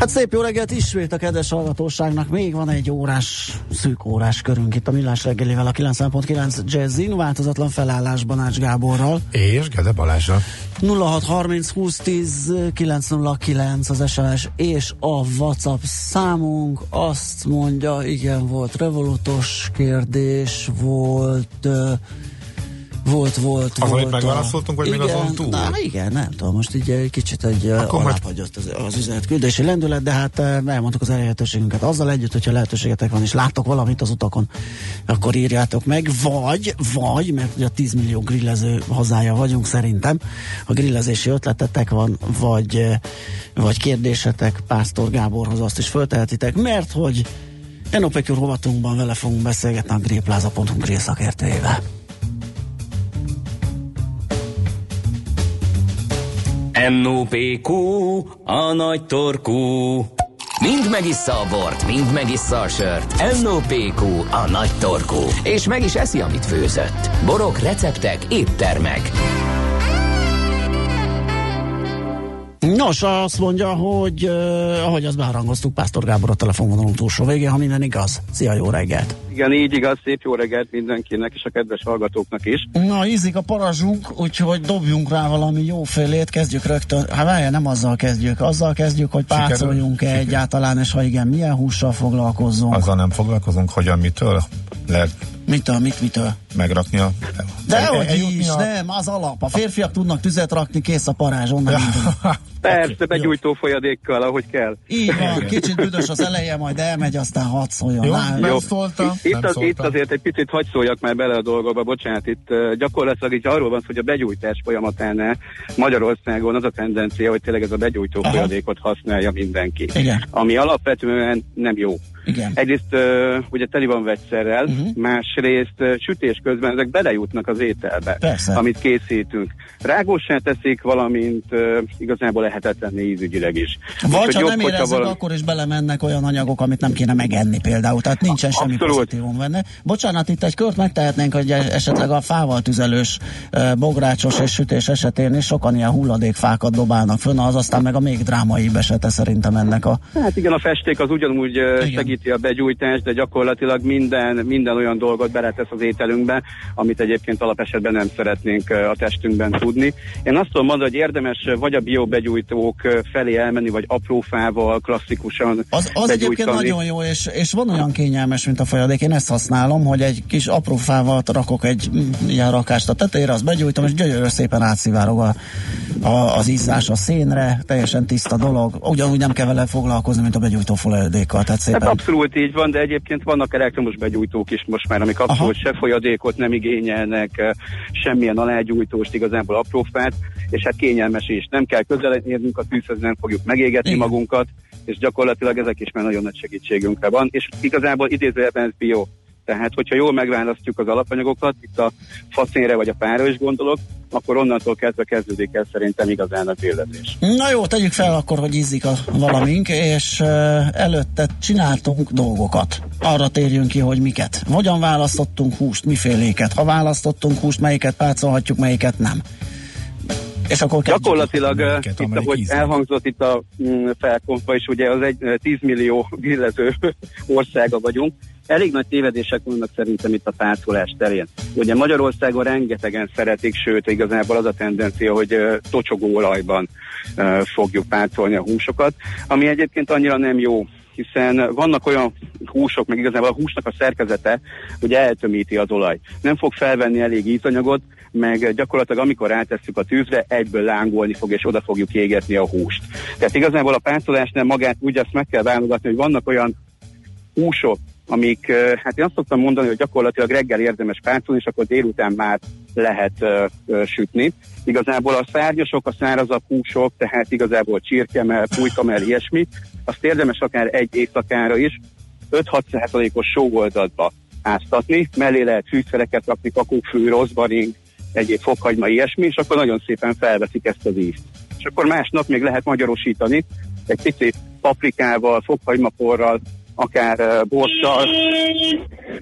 Hát szép jó reggelt ismét a kedves hallgatóságnak. Még van egy órás, szűk órás körünk itt a Millás reggelivel a 9.9 Jazzin, változatlan felállásban Ács Gáborral. És Gede Balázsa. 0630 2010 909 az SMS és a WhatsApp számunk. Azt mondja, igen, volt revolutos kérdés, volt... Uh, volt, volt, azon volt. megválaszoltunk, vagy igen, még azon túl? Na, igen, nem tudom, most így egy kicsit egy alábbhagyott az, az üzenetküldési lendület, de hát elmondtuk az elérhetőségünket. Azzal együtt, hogyha lehetőségetek van, és láttok valamit az utakon, akkor írjátok meg, vagy, vagy, mert ugye a 10 millió grillező hazája vagyunk szerintem, a grillezési ötletetek van, vagy, vagy kérdésetek Pásztor Gáborhoz azt is föltehetitek, mert hogy Enopekür rovatunkban vele fogunk beszélgetni a grill NOPQ, a nagy torkú. Mind megissza a bort, mind megissza a sört. NOPQ, a nagy torkú. És meg is eszi, amit főzött. Borok, receptek, éttermek. Nos, azt mondja, hogy uh, ahogy azt beharangoztuk, Pásztor Gábor a telefonvonalunk túlsó végén, ha minden igaz. Szia, jó reggelt! Igen, így igaz, szép jó reggelt mindenkinek és a kedves hallgatóknak is. Na, ízik a parazsunk, úgyhogy dobjunk rá valami jó félét, kezdjük rögtön. Hát várja, nem azzal kezdjük, azzal kezdjük, hogy pácoljunk-e egyáltalán, és ha igen, milyen hússal foglalkozzunk. Azzal nem foglalkozunk, hogyan, mitől lehet Mitől, mit, mitől? Megrakni a... De el, hogy is, a... nem, az alap. A férfiak tudnak tüzet rakni, kész a parázs, onnan Persze, begyújtó folyadékkal, ahogy kell. Így van, kicsit büdös az eleje, majd elmegy, aztán hadd szóljon. Jó, Lá, nem szóltam. Itt, nem az, szóltam. itt azért egy picit hagy szóljak már bele a dolgokba, bocsánat, itt uh, gyakorlatilag így arról van hogy a begyújtás folyamatánál Magyarországon az a tendencia, hogy tényleg ez a begyújtó Aha. folyadékot használja mindenki. Igen. Ami alapvetően nem jó. Igen. Egyrészt uh, ugye teli van vegyszerrel, uh-huh. másrészt uh, sütés közben ezek belejutnak az ételbe, Persze. amit készítünk. Rágósá teszik, valamint uh, igazából lehetetlen ízügyileg is. Vagy Úgy, ha nem érezzük, valami... akkor is belemennek olyan anyagok, amit nem kéne megenni például, tehát nincsen semmi Abszolút. pozitívum benne. Bocsánat, itt egy kört megtehetnénk, hogy esetleg a fával tüzelős, bográcsos és sütés esetén is sokan ilyen hulladékfákat dobálnak fönn, az aztán meg a még drámai esete szerintem ennek a... Hát igen, a festék az ugyanúgy igen. Segíti a begyújtást, de gyakorlatilag minden, minden olyan dolgot beletesz az ételünkbe, amit egyébként alapesetben nem szeretnénk a testünkben tudni. Én azt tudom mondani, hogy érdemes vagy a biobegyújtók felé elmenni, vagy apró fával, klasszikusan Az, az egyébként nagyon jó, és, és van olyan kényelmes, mint a folyadék. Én ezt használom, hogy egy kis apró fával rakok egy ilyen rakást a tetejére, azt begyújtom, és gyönyörű szépen átszivárog a, a, az izzás a szénre, teljesen tiszta dolog. Ugyanúgy nem kell vele foglalkozni, mint a begyújtó folyadékkal. Tehát szépen... Abszolút így van, de egyébként vannak elektromos begyújtók is most már, amik abszolút Aha. se folyadékot nem igényelnek, semmilyen alágyújtóst, igazából aprófát, és hát kényelmes is. Nem kell közel érnünk a tűzhez, nem fogjuk megégetni Igen. magunkat, és gyakorlatilag ezek is már nagyon nagy segítségünkre van, és igazából idézőjelben ez bio. Tehát, hogyha jól megválasztjuk az alapanyagokat, itt a facénre vagy a pára is gondolok, akkor onnantól kezdve kezdődik el szerintem igazán az élvezés. Na jó, tegyük fel akkor, hogy ízik a valamink, és uh, előtte csináltunk dolgokat. Arra térjünk ki, hogy miket. Hogyan választottunk húst, miféléket. Ha választottunk húst, melyiket pácolhatjuk, melyiket nem. És akkor Gyakorlatilag minket, itt, ahogy ízlik. elhangzott itt a mm, felkonfa is, ugye az egy 10 millió grillező országa vagyunk, elég nagy tévedések vannak szerintem itt a pácolás terén. Ugye Magyarországon rengetegen szeretik, sőt igazából az a tendencia, hogy tocsogó olajban uh, fogjuk pácolni a húsokat, ami egyébként annyira nem jó hiszen vannak olyan húsok, meg igazából a húsnak a szerkezete, hogy eltömíti az olaj. Nem fog felvenni elég ízanyagot, meg gyakorlatilag amikor rátesszük a tűzre, egyből lángolni fog, és oda fogjuk égetni a húst. Tehát igazából a pácolásnál magát úgy azt meg kell válogatni, hogy vannak olyan húsok, amik, hát én azt szoktam mondani, hogy gyakorlatilag reggel érdemes pácolni, és akkor délután már lehet uh, sütni. Igazából a szárnyasok, a szárazabb húsok, tehát igazából csirkemel, pulykamel, ilyesmi, azt érdemes akár egy éjszakára is, 5-6%-os sóoldatba áztatni, mellé lehet fűszereket rakni, kakófű, rozmaring, egyéb fokhagyma, ilyesmi, és akkor nagyon szépen felveszik ezt az ízt. És akkor másnap még lehet magyarosítani, egy pici paprikával, fokhagymaporral, akár borssal.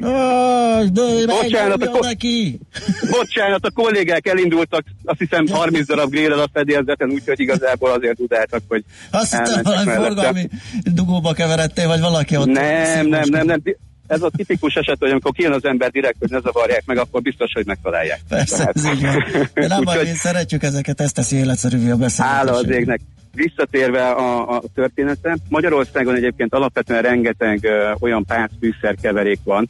Oh, bocsánat, a, neki. bocsánat, a kollégák elindultak, azt hiszem 30 darab grillel a fedélzeten, úgyhogy igazából azért tudáltak, hogy Azt hittem, valami forgalmi dugóba keveredtél, vagy valaki ott. Nem, nem, nem, nem, ez a tipikus eset, hogy amikor kijön az ember direkt, hogy ne zavarják meg, akkor biztos, hogy megtalálják. Persze, Tehát. De nem baj, szeretjük ezeket, ezt teszi életszerűvé a beszélgetést. Hála az égnek visszatérve a, a történetre, Magyarországon egyébként alapvetően rengeteg ö, olyan fűszerkeverék van,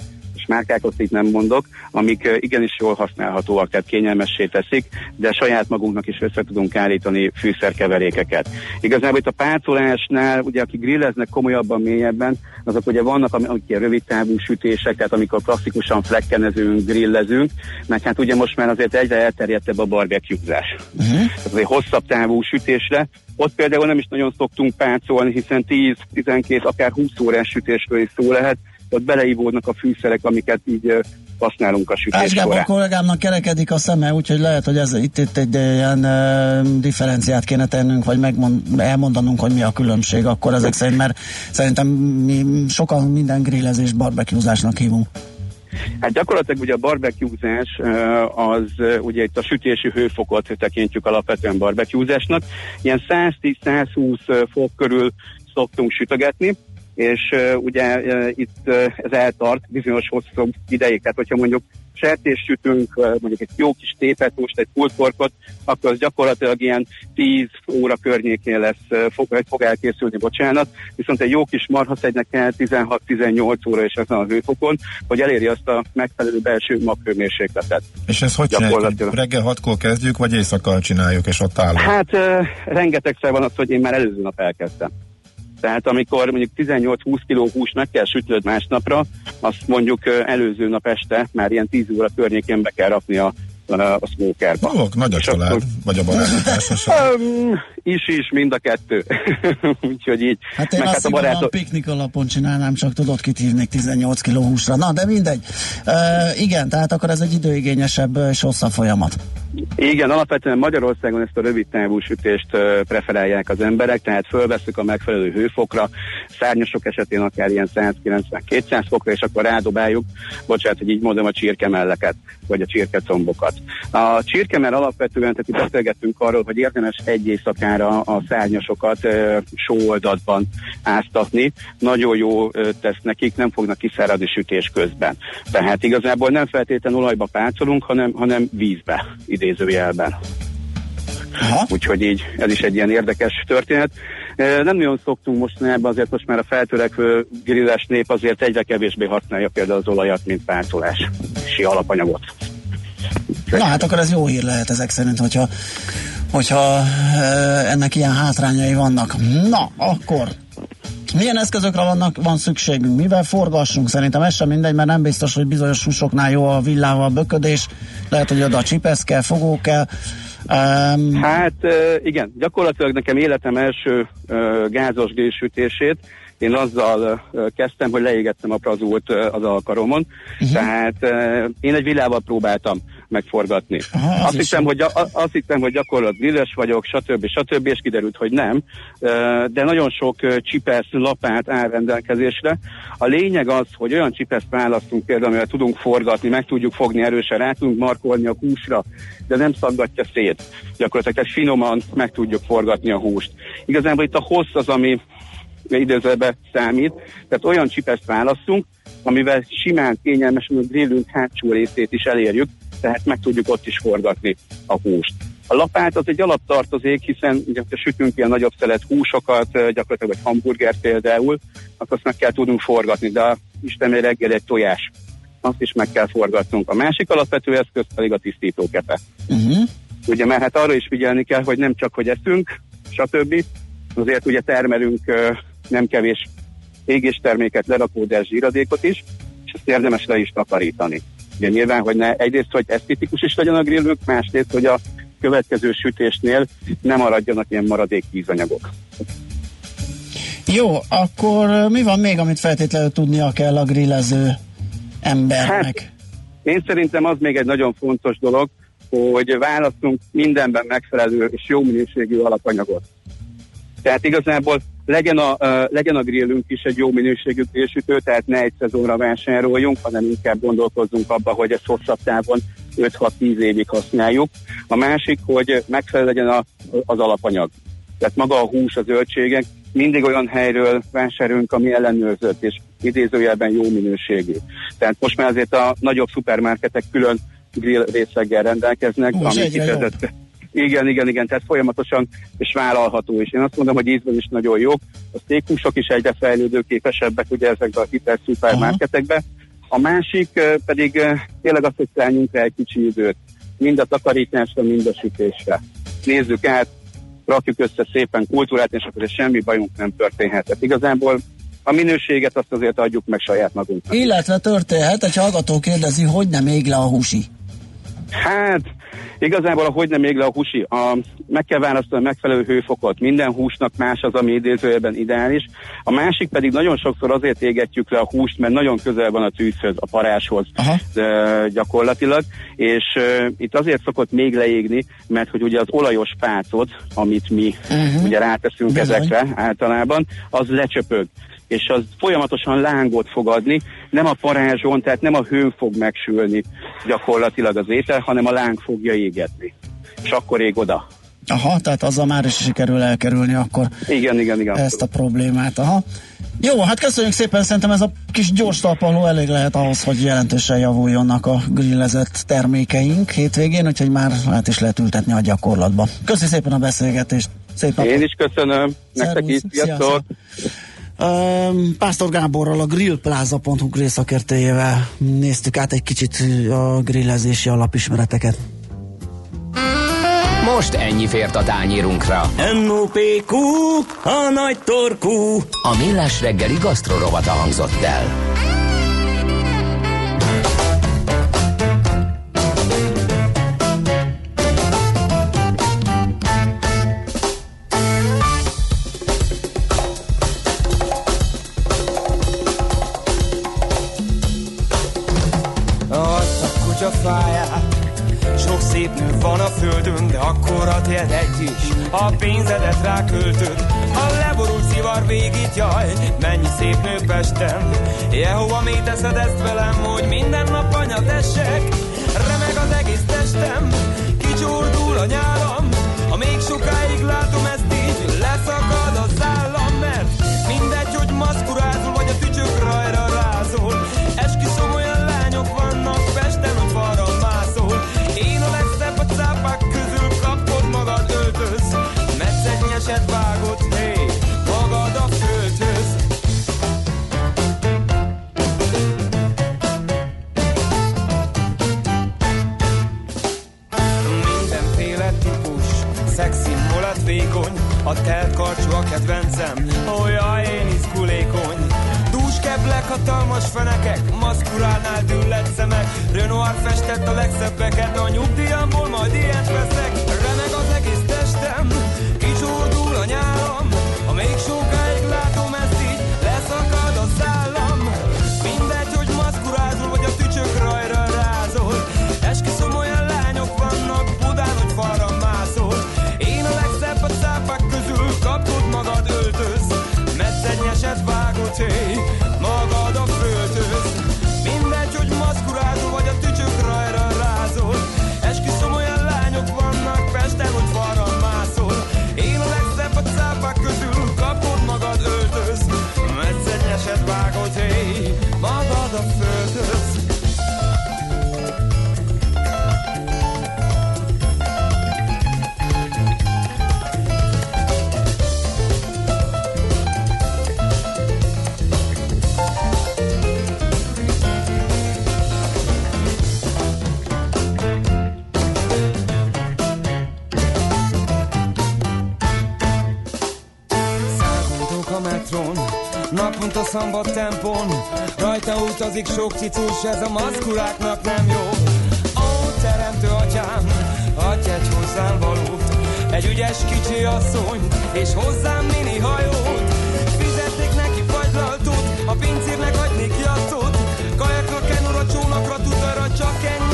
márkákat itt nem mondok, amik igenis jól használhatóak, tehát kényelmessé teszik, de saját magunknak is össze tudunk állítani fűszerkeverékeket. Igazából itt a pácolásnál, ugye aki grilleznek komolyabban, mélyebben, azok ugye vannak, amik ilyen rövid távú sütések, tehát amikor klasszikusan flekkenezünk, grillezünk, mert hát ugye most már azért egyre elterjedtebb a barbecue-zás. Uh-huh. Tehát azért hosszabb távú sütésre, ott például nem is nagyon szoktunk pácolni, hiszen 10-12, akár 20 órás sütésről is szó lehet, ott beleívódnak a fűszerek, amiket így használunk a sütés során. a kollégámnak kerekedik a szeme, úgyhogy lehet, hogy ez itt, itt egy ilyen uh, differenciát kéne tennünk, vagy megmond, elmondanunk, hogy mi a különbség akkor ezek szerint, mert szerintem mi sokan minden grillezés barbecuezásnak hívunk. Hát gyakorlatilag ugye a barbecuezás az ugye itt a sütési hőfokot tekintjük alapvetően barbecuezásnak. Ilyen 110-120 fok körül szoktunk sütögetni, és ugye itt ez eltart bizonyos hosszú ideig. Tehát, hogyha mondjuk sertés sütünk, mondjuk egy jó kis tépet, most egy pultporkot, akkor az gyakorlatilag ilyen 10 óra környékén lesz, fog, fog elkészülni, bocsánat, viszont egy jó kis marhaszegynek kell 16-18 óra és ezen a hőfokon, hogy eléri azt a megfelelő belső maghőmérsékletet. És ez hogy csináljuk? Reggel 6-kor kezdjük, vagy éjszaka csináljuk, és ott állunk? Hát rengetegszer van az, hogy én már előző nap elkezdtem. Tehát amikor mondjuk 18-20 kg hús meg kell sütnöd másnapra, azt mondjuk előző nap este már ilyen 10 óra környékén be kell rakni a a smokerba. Ó, nagy a család, akkor... vagy a baráti um, is is, mind a kettő. Úgyhogy így. Hát én Meg azt hát a barátok... piknik alapon csinálnám, csak tudod, kit hívnék 18 kg húsra. Na, de mindegy. Uh, igen, tehát akkor ez egy időigényesebb és hosszabb folyamat. Igen, alapvetően Magyarországon ezt a rövid távú sütést preferálják az emberek, tehát fölveszük a megfelelő hőfokra, szárnyasok esetén akár ilyen 190-200 fokra, és akkor rádobáljuk, bocsánat, hogy így mondom, a csirkemelleket, vagy a csirkecombokat. A csirkemell alapvetően, tehát itt beszélgettünk arról, hogy érdemes egy éjszakára a szárnyasokat e, sóoldatban áztatni. Nagyon jó e, tesz nekik, nem fognak kiszáradni sütés közben. Tehát igazából nem feltétlenül olajba pácolunk, hanem, hanem vízbe, idézőjelben. Aha. Úgyhogy így ez is egy ilyen érdekes történet. Nem nagyon szoktunk most ebben, azért most már a feltörekvő grilles nép azért egyre kevésbé használja például az olajat, mint pácolási alapanyagot. Na hát akkor ez jó hír lehet ezek szerint, hogyha, hogyha ennek ilyen hátrányai vannak. Na, akkor milyen eszközökre vannak, van szükségünk? Mivel forgassunk? Szerintem ez sem mindegy, mert nem biztos, hogy bizonyos húsoknál jó a villával böködés. Lehet, hogy oda csipesz kell, fogó kell. Um... Hát igen, gyakorlatilag nekem életem első gázos gésütését én azzal kezdtem, hogy leégettem a prazult az alkaromon. Uh-huh. Tehát én egy villával próbáltam megforgatni. Aha, azt, hittem, hogy, azt hittem, hogy gyakorlat grilles vagyok, stb. stb. és kiderült, hogy nem. De nagyon sok csipesz, lapát áll rendelkezésre. A lényeg az, hogy olyan csipeszt választunk például, amivel tudunk forgatni, meg tudjuk fogni erősen, rá tudunk markolni a húsra, de nem szaggatja szét. Gyakorlatilag finoman meg tudjuk forgatni a húst. Igazából itt a hossz az, ami idézőbe számít, tehát olyan csipeszt választunk, amivel simán, kényelmesen a grillünk hátsó részét is elérjük, tehát meg tudjuk ott is forgatni a húst. A lapát az egy alaptartozék, hiszen ugye, ha sütünk ilyen nagyobb szelet húsokat, gyakorlatilag egy hamburger például, akkor azt meg kell tudnunk forgatni, de Isten reggel egy tojás, azt is meg kell forgatnunk. A másik alapvető eszköz pedig a tisztítókepe. Uh-huh. Ugye, mert hát arra is figyelni kell, hogy nem csak, hogy eszünk, stb. Azért ugye termelünk nem kevés égésterméket, lerakódás zsíradékot is, és ezt érdemes le is takarítani. Ugye nyilván, hogy ne, egyrészt, hogy esztétikus is legyen a grillünk, másrészt, hogy a következő sütésnél nem maradjanak ilyen maradék vízanyagok. Jó, akkor mi van még, amit feltétlenül tudnia kell a grillező embernek? Hát, én szerintem az még egy nagyon fontos dolog, hogy választunk mindenben megfelelő és jó minőségű alapanyagot. Tehát igazából legyen a, legyen a grillünk is egy jó minőségű grillsütő, tehát ne egy szezonra vásároljunk, hanem inkább gondolkozzunk abba, hogy ezt hosszabb távon 5-6-10 évig használjuk. A másik, hogy megfelelő legyen a, az alapanyag. Tehát maga a hús, a zöldségek mindig olyan helyről vásárolunk, ami ellenőrzött és idézőjelben jó minőségű. Tehát most már azért a nagyobb szupermarketek külön grill részleggel rendelkeznek, Hú, ami kifejezett. Igen, igen, igen, tehát folyamatosan és vállalható is. Én azt mondom, hogy ízben is nagyon jók. A sztékusok is egyre fejlődőképesebbek ugye ezekben a hitel szupermarketekben. A másik pedig tényleg azt, hogy szálljunk el egy kicsi időt. Mind a takarításra, mind a sütésre. Nézzük át, rakjuk össze szépen kultúrát, és akkor semmi bajunk nem történhet. Tehát igazából a minőséget azt azért adjuk meg saját magunknak. Illetve történhet, egy hallgató kérdezi, hogy nem ég le a húsi. Hát, igazából a hogy nem még le a húsi, a, meg kell választani a megfelelő hőfokot. Minden húsnak más az, ami idézőjelben ideális. A másik pedig nagyon sokszor azért égetjük le a húst, mert nagyon közel van a tűzhöz, a paráshoz de, gyakorlatilag, és uh, itt azért szokott még leégni, mert hogy ugye az olajos pácot, amit mi uh-huh. ugye ráteszünk Bizony. ezekre általában, az lecsöpög és az folyamatosan lángot fog adni, nem a parázson, tehát nem a hőn fog megsülni gyakorlatilag az étel, hanem a láng fogja égetni. És akkor ég oda. Aha, tehát azzal már is sikerül elkerülni akkor igen, igen, igen. ezt a problémát. Aha. Jó, hát köszönjük szépen, szerintem ez a kis gyors talpaló elég lehet ahhoz, hogy jelentősen javuljonnak a grillezett termékeink hétvégén, úgyhogy már lehet is lehet ültetni a gyakorlatba. Köszönjük szépen a beszélgetést. Szép napot. Én is köszönöm. Nektek is. Sziasztok. Pásztor Gáborral, a grillplaza.hu részakértőjével néztük át egy kicsit a grillezési alapismereteket. Most ennyi fért a tányírunkra. M.O.P.Q. A nagy torkú. A millás reggeli gasztrorovata hangzott el. A pénzedet ráköltöd. A leborult szivar végít, jaj, mennyi szép nő Pesten. Jehova, mi teszed ezt velem, hogy minden nap anyatessek? Remeg az egész testem, kicsordul a nyálam, ha még sokáig látom ezt így, leszakad a szállam, mert telt karcsú a kedvencem, olyan én izgulékony Keblek, hatalmas fenekek, maszkuránál düllett szemek. Renoir festett a legszebbeket, a nyugdíjamból majd ilyet veszek. Remeg szambat tempón. Rajta utazik sok cicus Ez a maszkuláknak nem jó. Ó, teremtő atyám Adj egy hozzám valót. Egy ügyes kicsi asszony És hozzám mini hajót. Fizet A pincérnek adni ki a szót. Kajakra, kenura, csónakra, tutarra Csak ennyi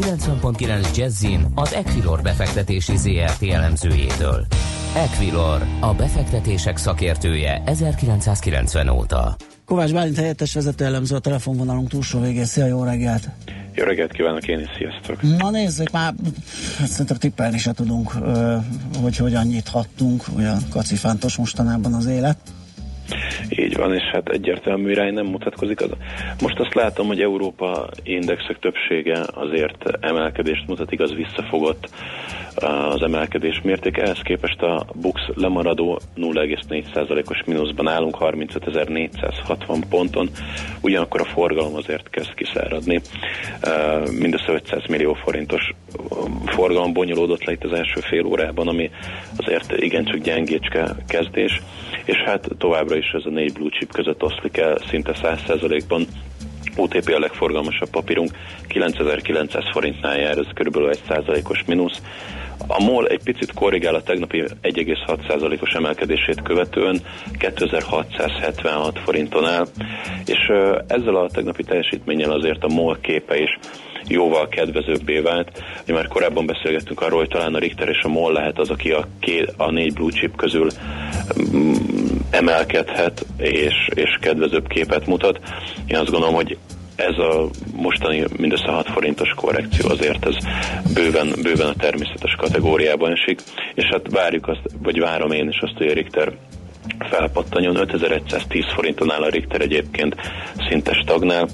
90.9 Jazzin az Equilor befektetési ZRT elemzőjétől. Equilor, a befektetések szakértője 1990 óta. Kovács Bálint helyettes vezető elemző a telefonvonalunk túlsó végén. Szia, jó reggelt! Jó reggelt kívánok én is, sziasztok! Na nézzük, már hát szerintem tippelni se tudunk, hogy hogyan nyithattunk, olyan kacifántos mostanában az élet. Így van, és hát egyértelmű irány nem mutatkozik. Az. Most azt látom, hogy Európa indexek többsége azért emelkedést mutat, igaz visszafogott az emelkedés mérték. Ehhez képest a BUX lemaradó 0,4%-os mínuszban állunk 35.460 ponton, ugyanakkor a forgalom azért kezd kiszáradni. Mindössze 500 millió forintos forgalom bonyolódott le itt az első fél órában, ami azért igencsak gyengécske kezdés, és hát továbbra is ez a négy blue chip között oszlik el szinte 100%-ban OTP a legforgalmasabb papírunk, 9900 forintnál jár, ez kb. 1%-os mínusz. A MOL egy picit korrigál a tegnapi 1,6%-os emelkedését követően 2676 forinton áll, és ezzel a tegnapi teljesítménnyel azért a MOL képe is jóval kedvezőbbé vált. Már korábban beszélgettünk arról, hogy talán a Richter és a MOL lehet az, aki a, két, a négy blue chip közül mm, emelkedhet és, és kedvezőbb képet mutat. Én azt gondolom, hogy ez a mostani mindössze 6 forintos korrekció azért ez bőven, bőven a természetes kategóriában esik, és hát várjuk azt, vagy várom én is azt, hogy a Richter felpattanjon. 5110 forinton áll a Richter egyébként szinte stagnál.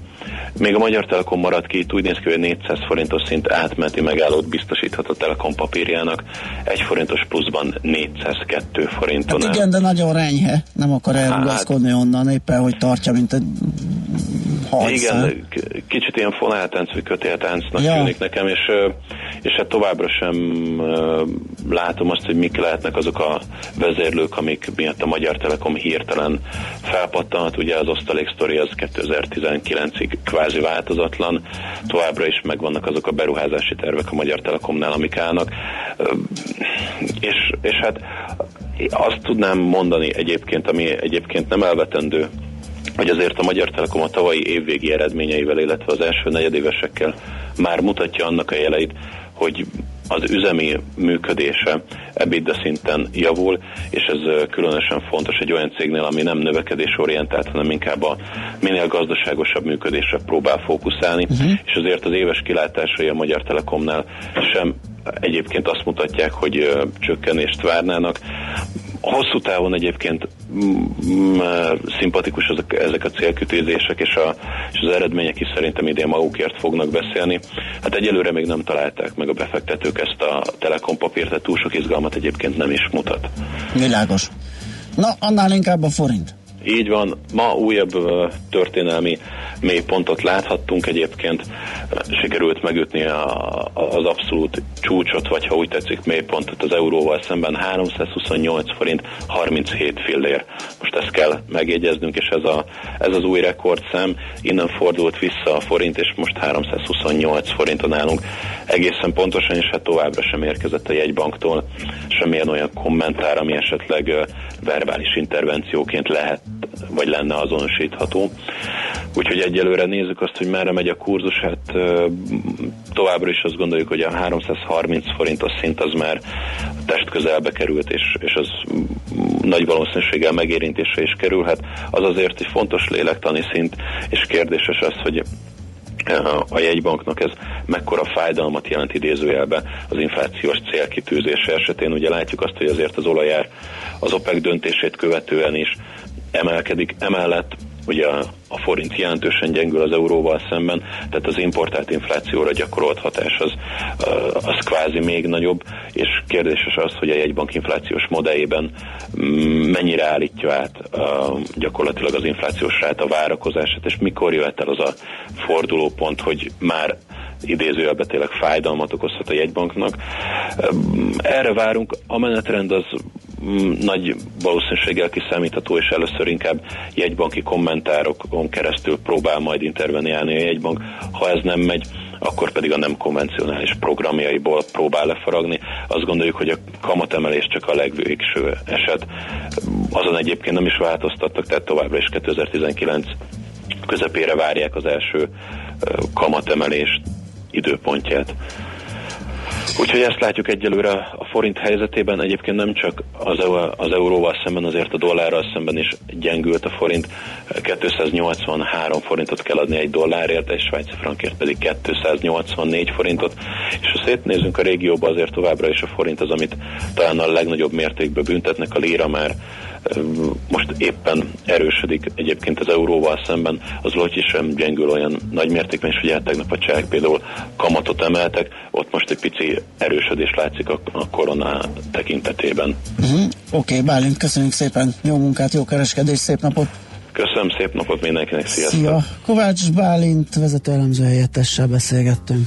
Még a Magyar Telekom maradt ki, itt úgy néz ki, hogy 400 forintos szint átmenti megállót biztosíthat a Telekom papírjának, egy forintos pluszban 402 forinton hát igen, de nagyon renyhe, nem akar elrugaszkodni hát, onnan, éppen hogy tartja, mint egy hajszál. Igen, kicsit ilyen fonáltánc vagy kötéltáncnak ja. tűnik nekem, és, és hát továbbra sem látom azt, hogy mik lehetnek azok a vezérlők, amik miatt a Magyar Telekom hirtelen felpattanhat. Ugye az osztalék sztori az 2019-ig kvázi változatlan, továbbra is megvannak azok a beruházási tervek a Magyar Telekomnál, amik állnak. És, és hát azt tudnám mondani egyébként, ami egyébként nem elvetendő, hogy azért a Magyar Telekom a tavalyi évvégi eredményeivel, illetve az első negyedévesekkel már mutatja annak a jeleit, hogy az üzemi működése ebéd szinten javul, és ez különösen fontos egy olyan cégnél, ami nem növekedésorientált, hanem inkább a minél gazdaságosabb működésre próbál fókuszálni, uh-huh. és azért az éves kilátásai a Magyar Telekomnál sem egyébként azt mutatják, hogy csökkenést várnának. Hosszú távon egyébként mm, mm, szimpatikus ezek, ezek a célkütézések, és, a, és az eredmények is szerintem idén magukért fognak beszélni. Hát egyelőre még nem találták meg a befektetők ezt a Telekom papírt, tehát túl sok izgalmat egyébként nem is mutat. Világos. Na, annál inkább a forint. Így van, ma újabb történelmi mélypontot láthattunk. Egyébként, sikerült megütni a, az abszolút csúcsot, vagy ha úgy tetszik mélypontot az euróval szemben. 328 forint 37 fillér. Most ezt kell megjegyeznünk, és ez, a, ez az új rekordszám, innen fordult vissza a forint, és most 328 forinton állunk. Egészen pontosan, és hát továbbra sem érkezett a jegybanktól. Semmilyen olyan kommentár, ami esetleg verbális intervencióként lehet, vagy lenne azonosítható. Úgyhogy egyelőre nézzük azt, hogy merre megy a kurzus, hát továbbra is azt gondoljuk, hogy a 330 forintos szint az már test közelbe került, és, és az nagy valószínűséggel megérintésre is kerülhet. Az azért egy fontos lélektani szint, és kérdéses az, hogy a jegybanknak ez mekkora fájdalmat jelent idézőjelbe az inflációs célkitűzése esetén. Ugye látjuk azt, hogy azért az olajár az OPEC döntését követően is emelkedik. Emellett ugye a, a forint jelentősen gyengül az euróval szemben, tehát az importált inflációra gyakorolt hatás az, az kvázi még nagyobb, és kérdéses az, hogy a jegybank inflációs modelljében mm, mennyire állítja át gyakorlatilag az inflációs a várakozását, és mikor jöhet el az a fordulópont, hogy már idézőjelben tényleg fájdalmat okozhat a jegybanknak. Erre várunk, a menetrend az nagy valószínűséggel kiszámítható, és először inkább jegybanki kommentárokon keresztül próbál majd interveniálni a jegybank. Ha ez nem megy, akkor pedig a nem konvencionális programjaiból próbál lefaragni. Azt gondoljuk, hogy a kamatemelés csak a legvégső eset. Azon egyébként nem is változtattak, tehát továbbra is 2019 közepére várják az első kamatemelést időpontját. Úgyhogy ezt látjuk egyelőre a forint helyzetében. Egyébként nem csak az, az euróval szemben, azért a dollárral szemben is gyengült a forint. 283 forintot kell adni egy dollárért, egy svájci frankért pedig 284 forintot. És ha szétnézünk a régióba, azért továbbra is a forint az, amit talán a legnagyobb mértékben büntetnek. A lira már most éppen erősödik egyébként az euróval szemben, az lotyi sem gyengül olyan nagy mértékben, és ugye tegnap a csehek például kamatot emeltek, ott most egy pici erősödés látszik a, a korona tekintetében. Uh-huh. Oké, okay, Bálint, köszönjük szépen, jó munkát, jó kereskedés, szép napot! Köszönöm, szép napot mindenkinek, sziasztok! Szia! Kovács Bálint vezető elemző helyettessel beszélgettünk.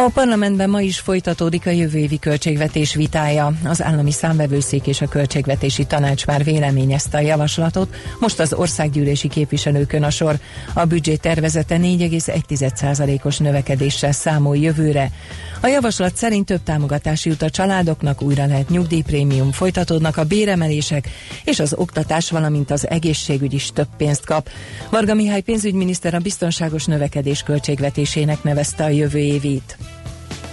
a parlamentben ma is folytatódik a jövő évi költségvetés vitája. Az állami számvevőszék és a költségvetési tanács már véleményezte a javaslatot, most az országgyűlési képviselőkön a sor. A büdzsé tervezete 4,1%-os növekedéssel számol jövőre. A javaslat szerint több támogatási jut a családoknak, újra lehet nyugdíjprémium, folytatódnak a béremelések, és az oktatás, valamint az egészségügy is több pénzt kap. Varga Mihály pénzügyminiszter a biztonságos növekedés költségvetésének nevezte a jövő évit.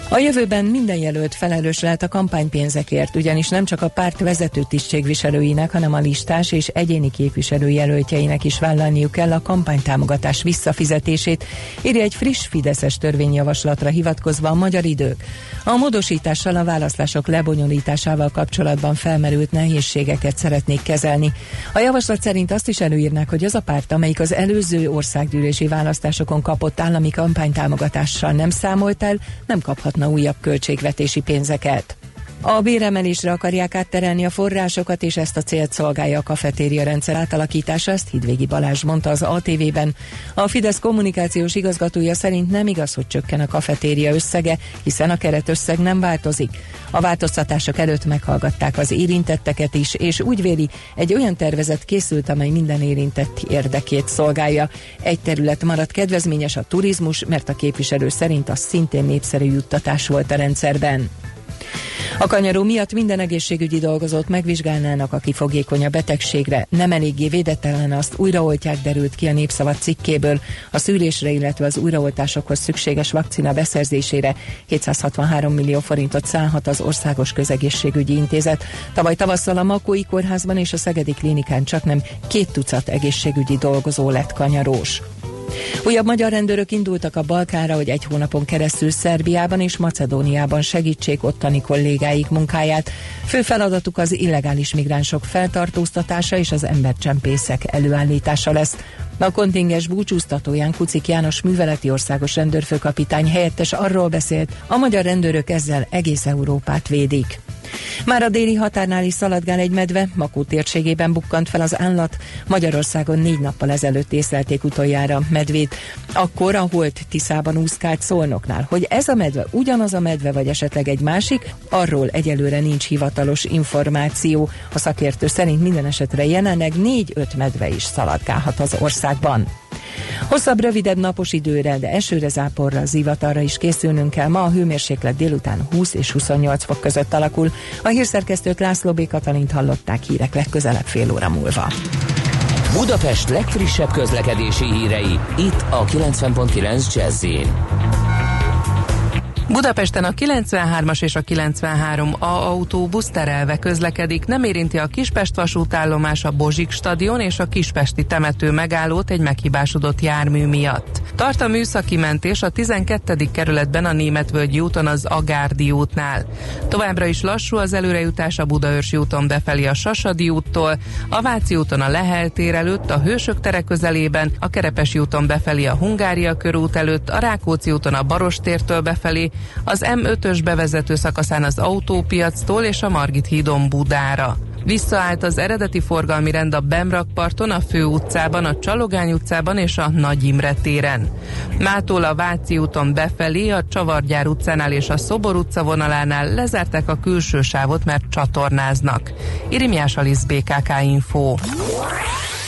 A jövőben minden jelölt felelős lehet a kampánypénzekért, ugyanis nem csak a párt vezető tisztségviselőinek, hanem a listás és egyéni képviselőjelöltjeinek is vállalniuk kell a kampánytámogatás visszafizetését, írja egy friss Fideszes törvényjavaslatra hivatkozva a magyar idők. A módosítással a választások lebonyolításával kapcsolatban felmerült nehézségeket szeretnék kezelni. A javaslat szerint azt is előírnák, hogy az a párt, amelyik az előző országgyűlési választásokon kapott állami kampánytámogatással nem számolt el, nem kaphatna újabb költségvetési pénzeket. A béremelésre akarják átterelni a forrásokat, és ezt a célt szolgálja a kafetéria rendszer átalakítása, ezt Hidvégi Balázs mondta az ATV-ben. A Fidesz kommunikációs igazgatója szerint nem igaz, hogy csökken a kafetéria összege, hiszen a keretösszeg nem változik. A változtatások előtt meghallgatták az érintetteket is, és úgy véli, egy olyan tervezet készült, amely minden érintett érdekét szolgálja. Egy terület maradt kedvezményes a turizmus, mert a képviselő szerint az szintén népszerű juttatás volt a rendszerben. A kanyaró miatt minden egészségügyi dolgozót megvizsgálnának, aki fogékony a betegségre. Nem eléggé védett azt újraoltják, derült ki a népszavat cikkéből. A szűrésre, illetve az újraoltásokhoz szükséges vakcina beszerzésére 763 millió forintot szállhat az Országos Közegészségügyi Intézet. Tavaly tavasszal a Makói Kórházban és a Szegedi Klinikán csak nem két tucat egészségügyi dolgozó lett kanyarós. Újabb magyar rendőrök indultak a Balkánra, hogy egy hónapon keresztül Szerbiában és Macedóniában segítsék ottani kollégáik munkáját. Fő feladatuk az illegális migránsok feltartóztatása és az embercsempészek előállítása lesz. A kontingens búcsúztatóján Kucik János műveleti országos rendőrfőkapitány helyettes arról beszélt, a magyar rendőrök ezzel egész Európát védik. Már a déli határnál is szaladgál egy medve, Makó térségében bukkant fel az állat. Magyarországon négy nappal ezelőtt észlelték utoljára medvét. Akkor a Holt Tiszában úszkált Szolnoknál. Hogy ez a medve ugyanaz a medve, vagy esetleg egy másik, arról egyelőre nincs hivatalos információ. A szakértő szerint minden esetre jelenleg négy-öt medve is szaladgálhat az országban. Hosszabb, rövidebb napos időre, de esőre, záporra, zivatarra is készülnünk kell. Ma a hőmérséklet délután 20 és 28 fok között alakul. A hírszerkesztőt László B. Katalint hallották hírek legközelebb fél óra múlva. Budapest legfrissebb közlekedési hírei, itt a 90.9 jazz Budapesten a 93-as és a 93A autóbusz terelve közlekedik, nem érinti a Kispest vasútállomás, a Bozsik stadion és a Kispesti temető megállót egy meghibásodott jármű miatt. Tart a műszaki mentés a 12. kerületben a Németvölgyi úton az Agárdi útnál. Továbbra is lassú az előrejutás a Budaörsi úton befelé a Sasadi úttól, a Váci úton a Lehel tér előtt, a Hősök tere közelében, a Kerepesi úton befelé a Hungária körút előtt, a Rákóczi úton a Barostértől befelé, az M5-ös bevezető szakaszán az autópiactól és a Margit hídon Budára. Visszaállt az eredeti forgalmi rend a Bemrakparton, a Fő utcában, a Csalogány utcában és a Nagy Imre téren. Mától a Váci úton befelé, a Csavargyár utcánál és a Szobor utca vonalánál lezárták a külső sávot, mert csatornáznak. Irimiás Alisz BKK Info.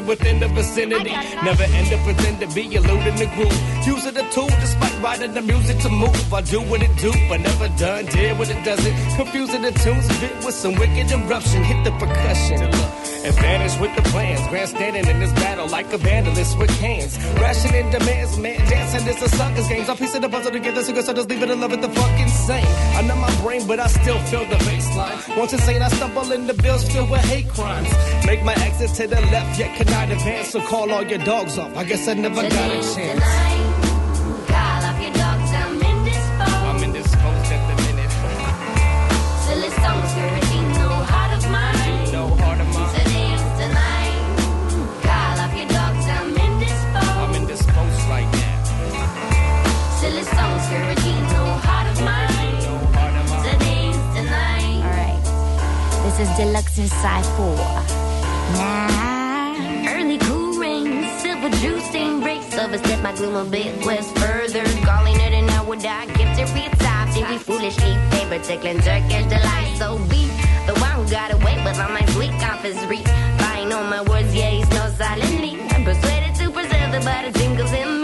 Within the vicinity. Never end up pretend to be eluding the groove. Use it a tool despite writing the music to move. I do what it do, but never done. Did what it doesn't. Confusing the tunes, bit with some wicked eruption. Hit the percussion and vanish with the plans. Grandstanding in this battle like a vandalist with cans. Rationing demands, man, dancing is a sucker's game. I piece of the puzzle together, so I just leave it and love it the fucking same. I know my brain, but I still feel the baseline. Once insane, I stumble in the bills filled with hate crimes. Make my exit to the left, yet cannot advance, so call all your dogs off. I guess I never got a chance. This is deluxe inside four. Nah. Early cool rain, silver juice stained bricks. Overstep my gloom a bit west further. Calling it an hour die, gift to top. Think we foolishly favor tickling Turkish delight. So be the one who got away with all my sweet compass reach. Buying on my words, yeah, he's no silently. I'm persuaded to preserve the butter jingles in me.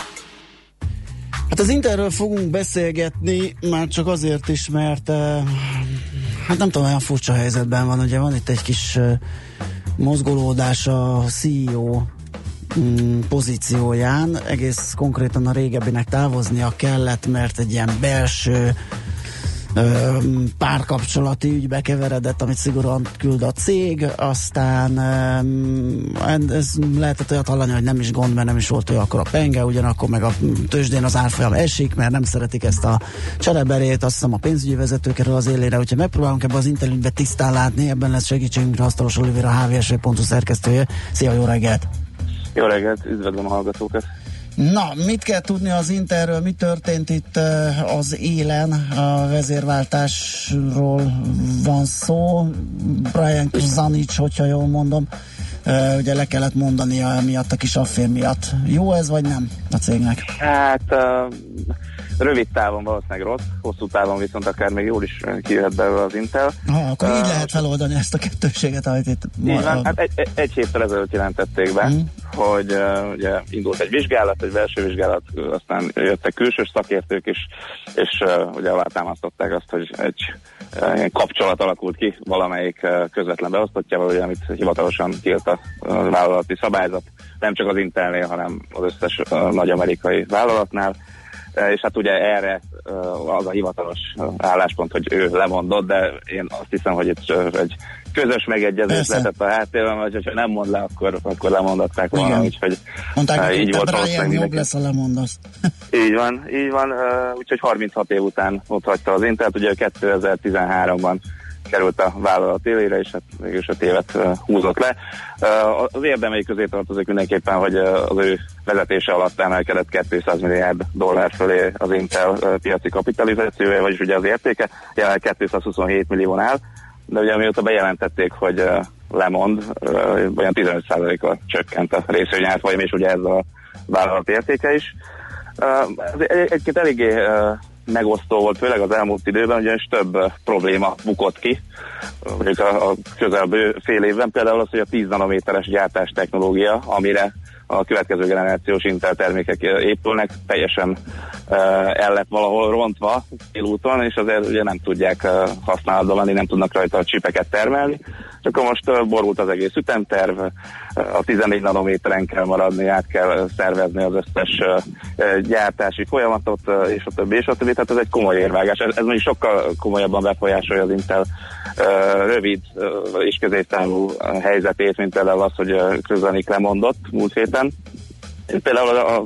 Hát az Interről fogunk beszélgetni, már csak azért is, mert hát nem tudom, olyan furcsa helyzetben van, ugye van itt egy kis mozgolódás a CEO mm, pozícióján, egész konkrétan a régebbinek távoznia kellett, mert egy ilyen belső párkapcsolati ügybe keveredett, amit szigorúan küld a cég, aztán ez lehetett olyat hallani, hogy nem is gond, mert nem is volt olyan akkor a penge, ugyanakkor meg a tőzsdén az árfolyam esik, mert nem szeretik ezt a csereberét, azt hiszem a pénzügyi vezetők erről az élére, hogyha megpróbálunk ebbe az interjúbe tisztán látni, ebben lesz segítségünkre Asztalos Olivér, a hvsv.hu szerkesztője. Szia, jó reggelt! Jó reggelt, üdvözlöm a hallgatókat! Na, mit kell tudni az Interről, mi történt itt az élen, a vezérváltásról van szó, Brian Kuzanic, hogyha jól mondom, ugye le kellett mondania miatt a kis affér miatt. Jó ez, vagy nem a cégnek? Hát uh, rövid távon valószínűleg rossz, hosszú távon viszont akár még jól is kijöhet belőle az Intel. Ha, akkor uh, így lehet feloldani ezt a kettőséget, amit itt... Így van, hát egy, egy héttel ezelőtt jelentették be, mm. hogy uh, ugye indult egy vizsgálat, egy belső vizsgálat, aztán jöttek külső szakértők is, és uh, ugye alátámasztották azt, hogy egy uh, ilyen kapcsolat alakult ki valamelyik uh, közvetlen beosztottjával, ugye, amit hivatalosan kilt a uh, vállalati szabályzat, nem csak az Intelnél, hanem az összes uh, nagy amerikai vállalatnál és hát ugye erre az a hivatalos álláspont, hogy ő lemondott, de én azt hiszem, hogy itt egy közös megegyezés Persze. lehetett a háttérben, vagy hogyha nem mond le, akkor, akkor lemondatták volna, Igen. úgygy Mondták, így volt Brian jobb lesz, ha lemondasz. így van, így van, úgyhogy 36 év után ott hagyta az Intelt, ugye 2013-ban került a vállalat élére, és hát mégis öt évet húzott le. Az érdemei közé tartozik mindenképpen, hogy az ő vezetése alatt emelkedett 200 milliárd dollár fölé az Intel piaci kapitalizációja, vagyis ugye az értéke, jelenleg 227 millió áll, de ugye mióta bejelentették, hogy lemond, olyan 15%-kal csökkent a részvényárfolyam, és ugye ez a vállalat értéke is. Egyébként eléggé megosztó volt, főleg az elmúlt időben, ugyanis több probléma bukott ki, mondjuk a, a közelbő fél évben, például az, hogy a 10 nanométeres gyártás technológia, amire a következő generációs Intel termékek épülnek, teljesen el lett valahol rontva úton, és azért ugye nem tudják használatban lenni, nem tudnak rajta a csipeket termelni. Akkor most borult az egész ütemterv, a 14 nanométeren kell maradni, át kell szervezni az összes gyártási folyamatot, és a többi, és a többi. Tehát ez egy komoly érvágás. Ez, ez még sokkal komolyabban befolyásolja az Intel rövid és középtávú helyzetét, mint például az, hogy Krözanik lemondott múlt héten. Például a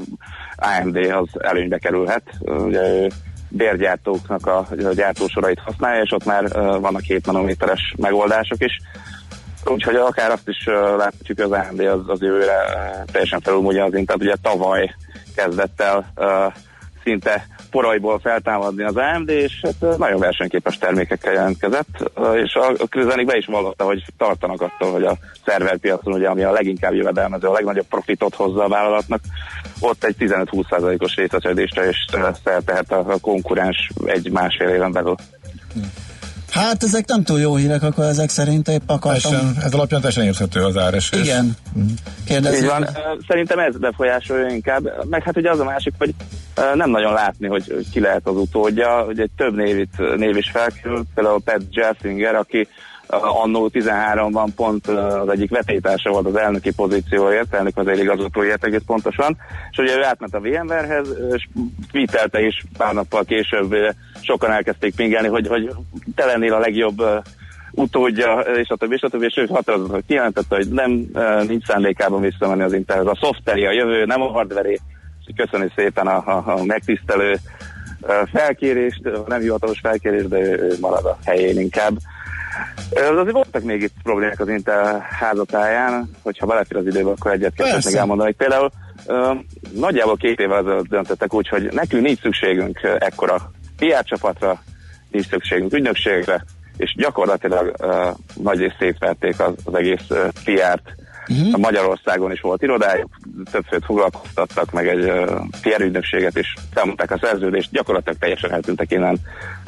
AMD az előnybe kerülhet, ugye bérgyártóknak a, a gyártósorait használja, és ott már vannak 7 nanométeres megoldások is. Úgyhogy akár azt is látjuk, hogy az AMD az, az jövőre teljesen felülmúlja az Intel. Ugye tavaly kezdett el szinte porajból feltámadni az AMD, és hát nagyon versenyképes termékekkel jelentkezett, és a Krizenik be is vallotta, hogy tartanak attól, hogy a szerverpiacon, ugye, ami a leginkább jövedelmező, a legnagyobb profitot hozza a vállalatnak, ott egy 15-20%-os részesedésre is szertehet a konkurens egy másfél éven belül. Hát ezek nem túl jó hírek, akkor ezek szerint épp akartam. Teljesen, ez alapján teljesen érthető az áresés. Igen. Mhm. Kérdezzük. Így van. Szerintem ez befolyásolja inkább. Meg hát ugye az a másik, hogy nem nagyon látni, hogy ki lehet az utódja. Ugye egy több név, név is felkerül, például Pat Jessinger, aki annó 13-ban pont az egyik vetétársa volt az elnöki pozícióért, elnök az igazgatóért egész pontosan, és ugye ő átment a VMware-hez, és tweetelte is pár nappal később, sokan elkezdték pingelni, hogy, hogy te lennél a legjobb utódja, és a többi, és a többi, és ő határozottan kijelentette, hogy nem, nincs szándékában visszamenni az Intelhez. A szoftveri a jövő, nem a hardveri. Köszönöm szépen a, a, a megtisztelő felkérést, nem hivatalos felkérést, de ő, ő marad a helyén inkább. Azért voltak még itt problémák az Intel házatáján, hogyha belefér az időbe, akkor egyet kell meg elmondani. Például uh, nagyjából két évvel ezelőtt döntöttek úgy, hogy nekünk nincs szükségünk ekkora PR csapatra, nincs szükségünk ügynökségre, és gyakorlatilag uh, nagy részt szétverték az, az egész uh, PR-t. Uh-huh. Magyarországon is volt irodájuk, többfőt foglalkoztattak, meg egy uh, PR ügynökséget, és felmondták a szerződést, gyakorlatilag teljesen eltűntek innen.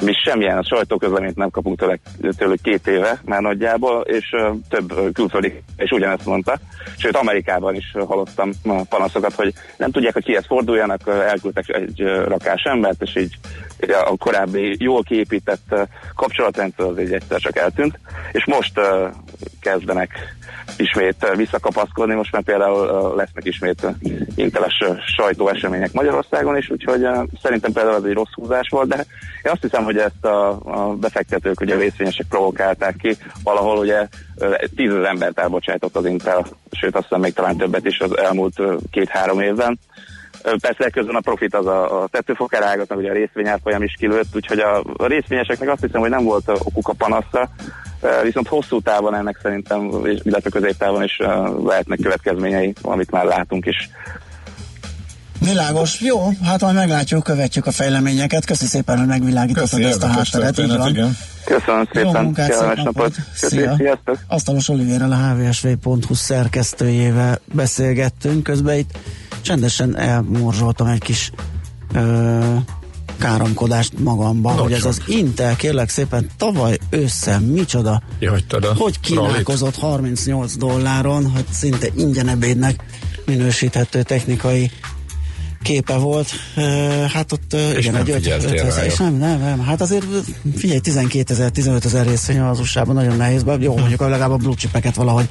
Mi semmilyen sajtóközleményt nem kapunk tőle, tőlük két éve már nagyjából, és uh, több uh, külföldi és ugyanezt mondta. Sőt, Amerikában is hallottam panaszokat, hogy nem tudják, hogy kihez forduljanak, elküldtek egy uh, rakás embert, és így a korábbi jól kiépített kapcsolatrendszer az egy egyszer csak eltűnt, és most uh, kezdenek ismét visszakapaszkodni, most már például lesznek ismét inteles sajtóesemények Magyarországon is, úgyhogy szerintem például ez egy rossz húzás volt, de én azt hiszem, hogy ezt a, a befektetők, ugye a részvényesek provokálták ki, valahol ugye tízezer embert elbocsájtott az Intel, sőt azt hiszem még talán többet is az elmúlt két-három évben. Persze közben a profit az a, a tetőfokárágat, meg ugye a részvényárfolyam is kilőtt, úgyhogy a részvényeseknek azt hiszem, hogy nem volt okuk a panaszra, viszont hosszú távon ennek szerintem, illetve középtávon is lehetnek következményei, amit már látunk is. Világos. Jó, hát majd meglátjuk, követjük a fejleményeket. Köszi szépen, hogy megvilágítottad ezt a hátteret. Így van. Igen. Köszönöm szépen. Jó munkát, szép napot. napot. Szia. Sziasztok. Asztalos Olivérrel, a hvsv.hu szerkesztőjével beszélgettünk. Közben itt csendesen elmorzsoltam egy kis ö, káromkodást magamban, Nagyon. hogy ez az Intel kérlek szépen tavaly össze micsoda, a hogy kínálkozott 38 dolláron, hogy szinte ingyen ebédnek minősíthető technikai képe volt. Hát ott és igen, nem egy 5, és nem, nem, nem. Hát azért figyelj, 12 ezer, 15 ezer részvény az usa nagyon nehéz, be. jó, mondjuk legalább a blue chipeket valahogy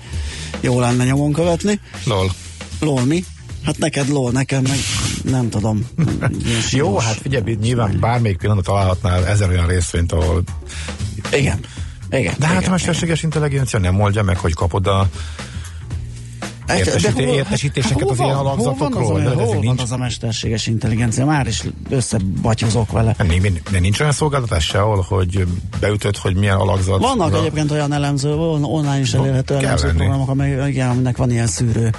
jó lenne nyomon követni. Lol. Lol mi? Hát neked lol, nekem meg nem tudom. Jó, hát figyelj, nyilván bármelyik pillanat találhatnál ezer olyan részvényt, ahol... Igen. Igen, De hát igen, mesterséges igen. intelligencia nem oldja meg, hogy kapod a Értesíté, hol, értesítéseket hát, az ilyen alapzatokról? Hol van az, hol van az a mesterséges intelligencia? Már is összebatyozok vele. Nem, nem, nincs olyan szolgáltatás sehol, hogy beütött, hogy milyen alakzat. Vannak de... egyébként olyan elemző, online is elérhető no, elemző lenni. programok, amely, igen, aminek van ilyen szűrő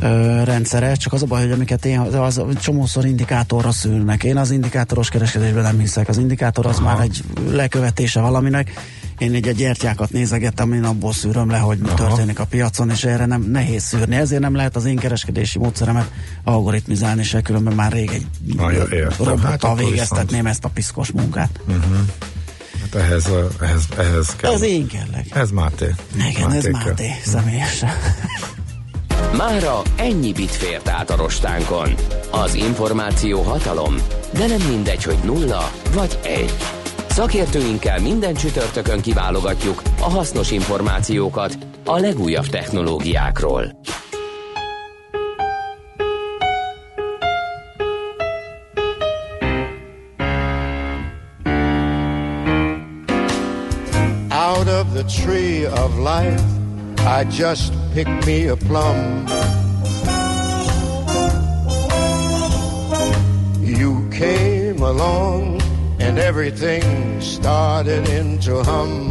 ö, rendszere, csak az a baj, hogy amiket én, az csomószor indikátorra szűrnek. Én az indikátoros kereskedésben nem hiszek. Az indikátor az Aha. már egy lekövetése valaminek én egy gyertyákat nézegettem, én abból szűröm le, hogy mi Aha. történik a piacon, és erre nem nehéz szűrni. Ezért nem lehet az én kereskedési módszeremet algoritmizálni, se különben már rég egy robottal hát végeztetném viszont... ezt a piszkos munkát. Uh-huh. Hát ehhez, ehhez, ehhez kell. Ez én kellek. Ez Máté. Igen, Máté ez Máté, személyesen. Mára ennyi bit fért át a rostánkon. Az információ hatalom, de nem mindegy, hogy nulla vagy egy. Szakértőinkkel minden csütörtökön kiválogatjuk a hasznos információkat a legújabb technológiákról. Out of the tree of life, I just picked me a plum. You came along everything started into hum.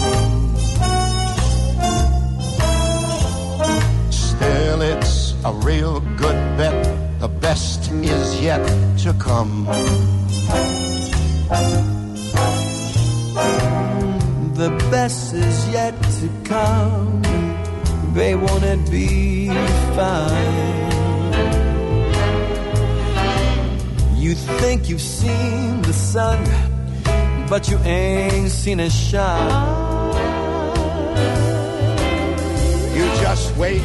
Still, it's a real good bet. The best is yet to come. The best is yet to come. Babe, won't it be fine? You think you've seen the sun but you ain't seen a shot. You just wait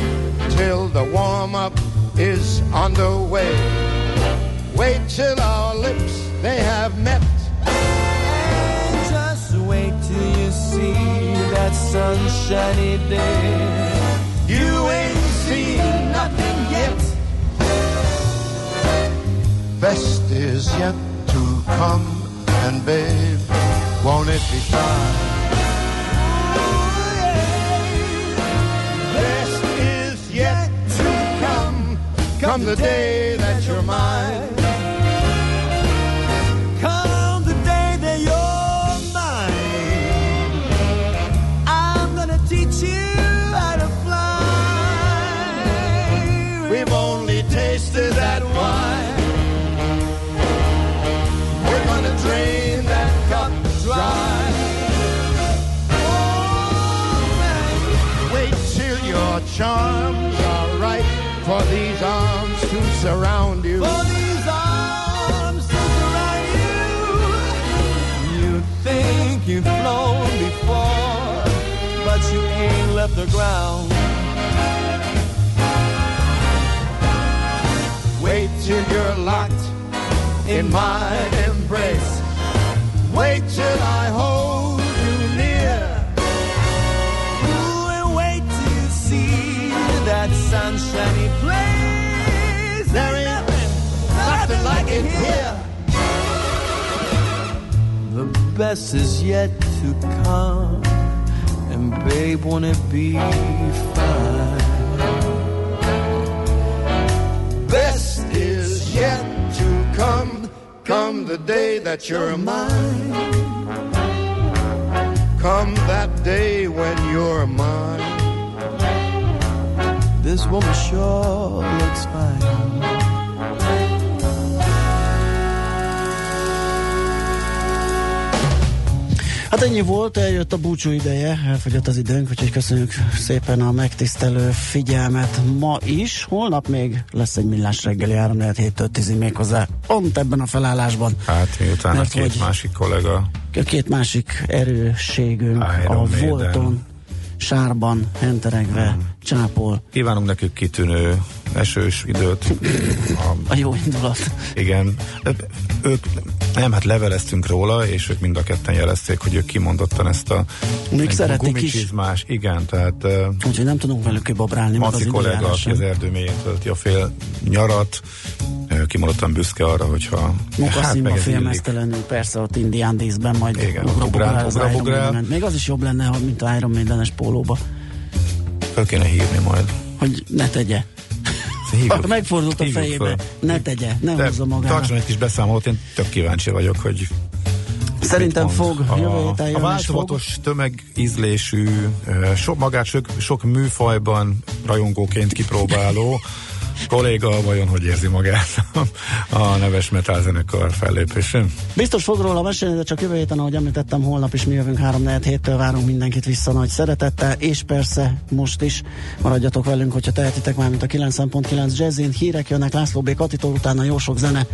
till the warm up is underway. Wait till our lips they have met. And just wait till you see that sunshiny day. You ain't seen nothing yet. Best is yet to come, and babe won't it be fine? Best is yet to come, come the day that you're mine. Charms are right for these arms to surround you. For these arms to surround you. You think you've flown before, but you ain't left the ground. Wait till you're locked in my embrace. Wait till I hold like it here. The best is yet to come, and babe, won't it be fine? Best is yet to come, come the day that you're mine. Come that day when you're mine. This woman sure looks fine. Hát ennyi volt, eljött a búcsú ideje, elfogyott az időnk, úgyhogy köszönjük szépen a megtisztelő figyelmet ma is. Holnap még lesz egy millás reggeli 3 7 10 méghozzá pont ebben a felállásban. Hát miután a két másik kollega. A két másik erősségünk Iron a Maiden. Volton, sárban, henteregve, hmm. csápol. Kívánunk nekük kitűnő esős időt. A, a jó indulat. Igen. Ők, nem, hát leveleztünk róla, és ők mind a ketten jelezték, hogy ők kimondottan ezt a Még szeretik is. igen, tehát úgyhogy nem tudunk velük kibabrálni. Maci kollega, aki az erdő mélyén tölti a fél nyarat, kimondottan büszke arra, hogyha Mokaszimba hát félmeztelenül, persze ott indián díszben majd igen, ugrál, Még az is jobb lenne, mint a Iron Maiden-es pólóba. Fel kéne hívni majd. Hogy ne tegye. Hívjuk, Megfordult a fejébe. Föl. Ne tegye, ne De hozza magára. Tartson egy kis beszámolót, én tök kíváncsi vagyok, hogy Szerintem fog. A, a változatos fog. tömegízlésű, sok, magát sok, sok műfajban rajongóként kipróbáló kolléga vajon hogy érzi magát a neves metal zenekar fellépésén? Biztos fog róla mesélni, de csak jövő héten, ahogy említettem, holnap is mi jövünk 3 4 héttől várunk mindenkit vissza nagy szeretettel, és persze most is maradjatok velünk, hogyha tehetitek már, mint a 9.9 Jazzin, hírek jönnek László B. Katitól, utána jó sok zene,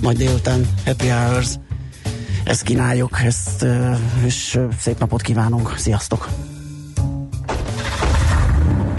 majd délután Happy Hours. Ezt kínáljuk, ezt, és szép napot kívánunk, sziasztok!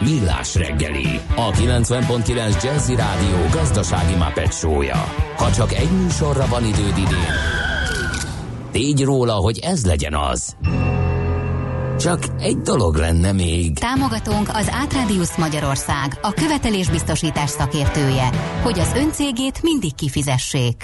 Millás reggeli, a 90.9 Jazzy Rádió gazdasági mapetsója. Ha csak egy műsorra van időd idén, tégy róla, hogy ez legyen az. Csak egy dolog lenne még. Támogatónk az Átrádiusz Magyarország, a követelésbiztosítás szakértője, hogy az öncégét mindig kifizessék.